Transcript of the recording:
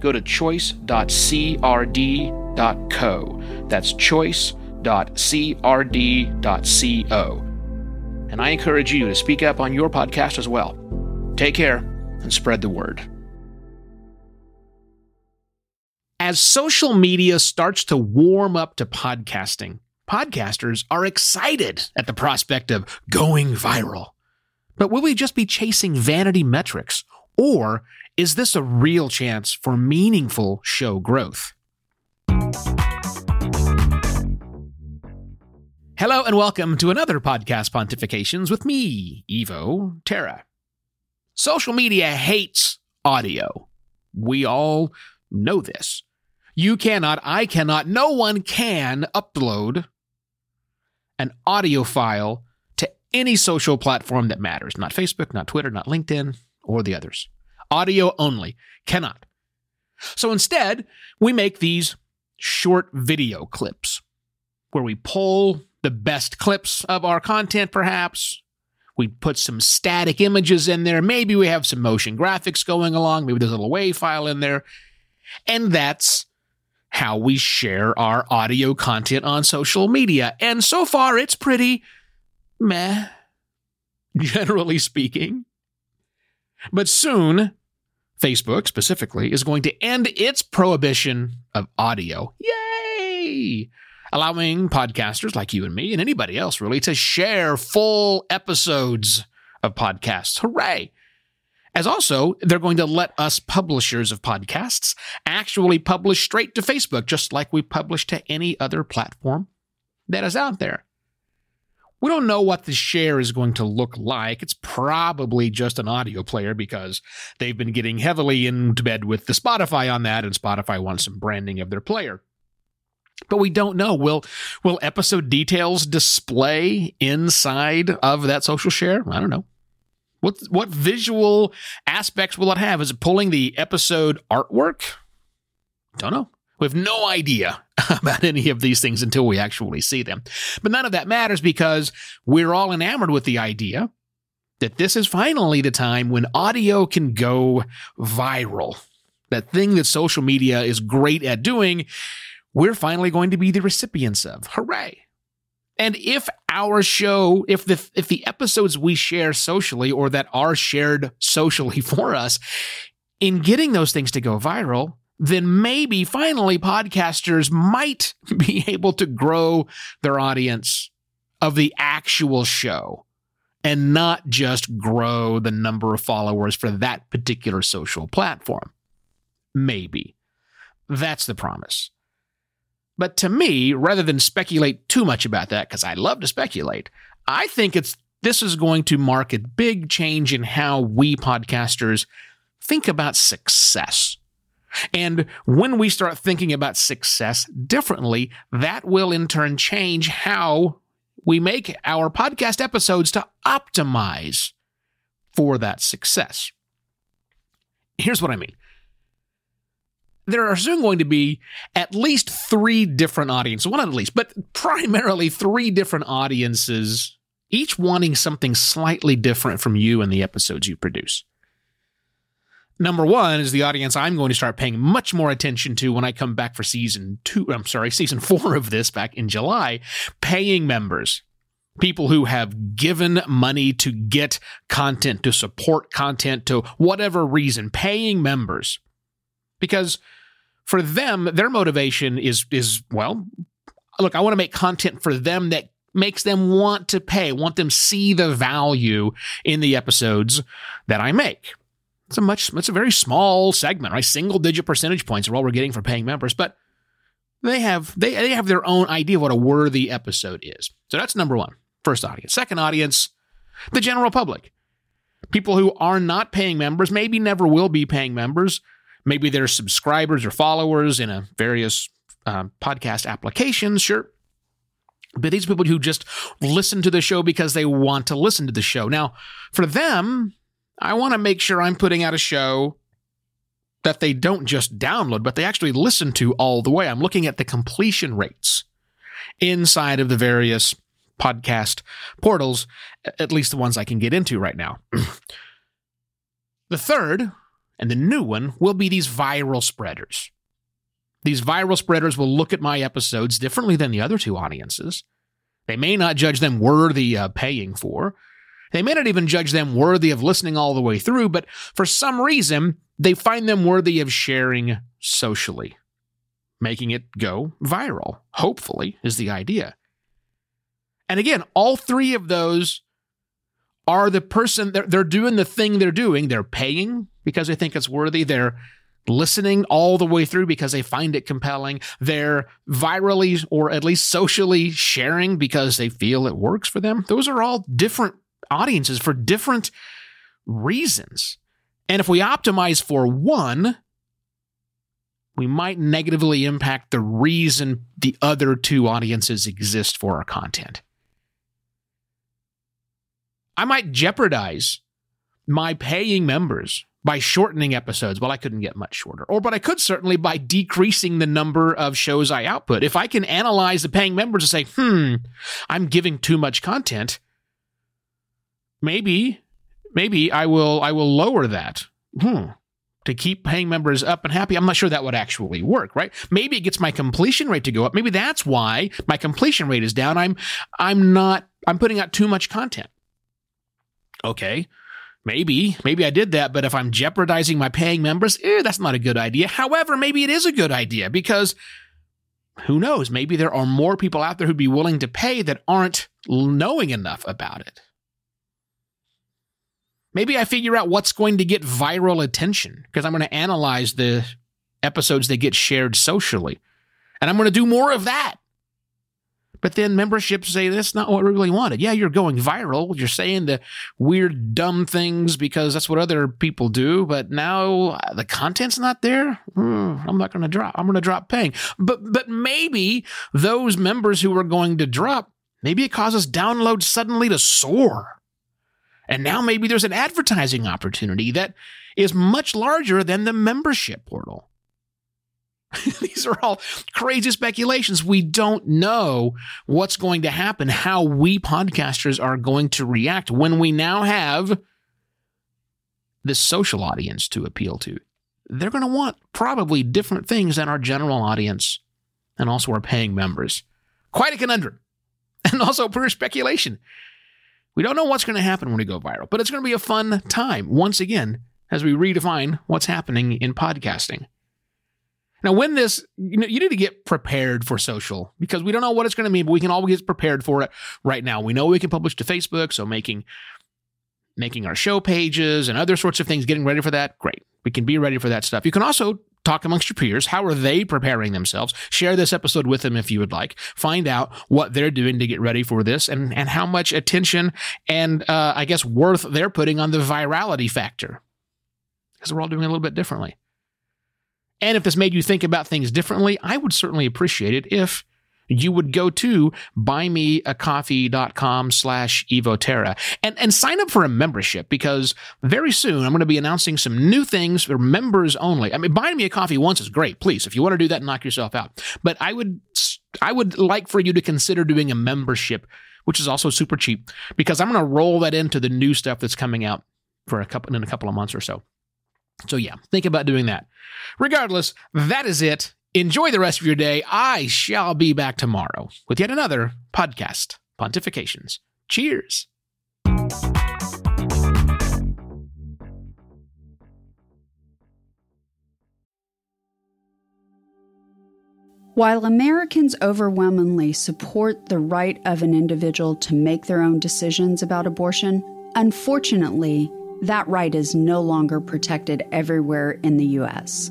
go to choice.crd.co. That's choice.crd.co. And I encourage you to speak up on your podcast as well. Take care and spread the word. As social media starts to warm up to podcasting, podcasters are excited at the prospect of going viral. But will we just be chasing vanity metrics? Or is this a real chance for meaningful show growth? Hello and welcome to another podcast pontifications with me, Evo Terra. Social media hates audio. We all know this. You cannot, I cannot, no one can upload an audio file to any social platform that matters. Not Facebook, not Twitter, not LinkedIn, or the others. Audio only. Cannot. So instead, we make these short video clips where we pull the best clips of our content, perhaps. We put some static images in there. Maybe we have some motion graphics going along. Maybe there's a little WAV file in there. And that's how we share our audio content on social media. And so far, it's pretty meh, generally speaking. But soon, Facebook specifically is going to end its prohibition of audio. Yay! Allowing podcasters like you and me and anybody else really to share full episodes of podcasts. Hooray! As also, they're going to let us publishers of podcasts actually publish straight to Facebook, just like we publish to any other platform that is out there. We don't know what the share is going to look like. It's probably just an audio player because they've been getting heavily into bed with the Spotify on that, and Spotify wants some branding of their player. But we don't know. Will will episode details display inside of that social share? I don't know. What what visual aspects will it have? Is it pulling the episode artwork? Don't know. We have no idea about any of these things until we actually see them. But none of that matters because we're all enamored with the idea that this is finally the time when audio can go viral. That thing that social media is great at doing, we're finally going to be the recipients of. Hooray. And if our show, if the if the episodes we share socially or that are shared socially for us, in getting those things to go viral, then maybe finally podcasters might be able to grow their audience of the actual show and not just grow the number of followers for that particular social platform. Maybe. That's the promise. But to me, rather than speculate too much about that, because I love to speculate, I think it's this is going to mark a big change in how we podcasters think about success. And when we start thinking about success differently, that will in turn change how we make our podcast episodes to optimize for that success. Here's what I mean there are soon going to be at least three different audiences, not at least, but primarily three different audiences, each wanting something slightly different from you and the episodes you produce. Number one is the audience I'm going to start paying much more attention to when I come back for season two. I'm sorry, season four of this back in July. Paying members, people who have given money to get content, to support content, to whatever reason, paying members. Because for them, their motivation is, is, well, look, I want to make content for them that makes them want to pay, want them see the value in the episodes that I make. It's a much, it's a very small segment, right? Single digit percentage points are all we're getting for paying members, but they have, they, they have their own idea of what a worthy episode is. So that's number one, first audience. Second audience, the general public. People who are not paying members, maybe never will be paying members. Maybe they're subscribers or followers in a various um, podcast applications, sure. But these people who just listen to the show because they want to listen to the show. Now, for them, I want to make sure I'm putting out a show that they don't just download, but they actually listen to all the way. I'm looking at the completion rates inside of the various podcast portals, at least the ones I can get into right now. the third, and the new one, will be these viral spreaders. These viral spreaders will look at my episodes differently than the other two audiences. They may not judge them worthy of paying for. They may not even judge them worthy of listening all the way through, but for some reason, they find them worthy of sharing socially, making it go viral, hopefully, is the idea. And again, all three of those are the person, they're, they're doing the thing they're doing. They're paying because they think it's worthy. They're listening all the way through because they find it compelling. They're virally or at least socially sharing because they feel it works for them. Those are all different audiences for different reasons. And if we optimize for one, we might negatively impact the reason the other two audiences exist for our content. I might jeopardize my paying members by shortening episodes. Well, I couldn't get much shorter. Or, but I could certainly by decreasing the number of shows I output. If I can analyze the paying members and say, hmm, I'm giving too much content, maybe, maybe I will, I will lower that. Hmm. To keep paying members up and happy, I'm not sure that would actually work, right? Maybe it gets my completion rate to go up. Maybe that's why my completion rate is down. I'm, I'm not, I'm putting out too much content. Okay. Maybe, maybe I did that, but if I'm jeopardizing my paying members, eh, that's not a good idea. However, maybe it is a good idea because who knows? Maybe there are more people out there who'd be willing to pay that aren't knowing enough about it. Maybe I figure out what's going to get viral attention because I'm going to analyze the episodes that get shared socially. And I'm going to do more of that. But then memberships say that's not what we really wanted. Yeah, you're going viral. You're saying the weird, dumb things because that's what other people do. But now uh, the content's not there. Mm, I'm not going to drop. I'm going to drop paying. But but maybe those members who are going to drop, maybe it causes downloads suddenly to soar. And now maybe there's an advertising opportunity that is much larger than the membership portal. These are all crazy speculations. We don't know what's going to happen, how we podcasters are going to react when we now have this social audience to appeal to. They're going to want probably different things than our general audience and also our paying members. Quite a conundrum. And also pure speculation. We don't know what's going to happen when we go viral, but it's going to be a fun time once again as we redefine what's happening in podcasting. Now, when this, you know, you need to get prepared for social because we don't know what it's going to mean, but we can always get prepared for it right now. We know we can publish to Facebook, so making making our show pages and other sorts of things, getting ready for that, great. We can be ready for that stuff. You can also talk amongst your peers. How are they preparing themselves? Share this episode with them if you would like. Find out what they're doing to get ready for this and, and how much attention and, uh, I guess, worth they're putting on the virality factor. Because we're all doing a little bit differently. And if this made you think about things differently, I would certainly appreciate it if you would go to buymeacoffee.com slash evoterra and, and sign up for a membership because very soon I'm going to be announcing some new things for members only. I mean, buying me a coffee once is great. Please, if you want to do that, knock yourself out. But I would, I would like for you to consider doing a membership, which is also super cheap because I'm going to roll that into the new stuff that's coming out for a couple, in a couple of months or so. So, yeah, think about doing that. Regardless, that is it. Enjoy the rest of your day. I shall be back tomorrow with yet another podcast, Pontifications. Cheers. While Americans overwhelmingly support the right of an individual to make their own decisions about abortion, unfortunately, that right is no longer protected everywhere in the U.S.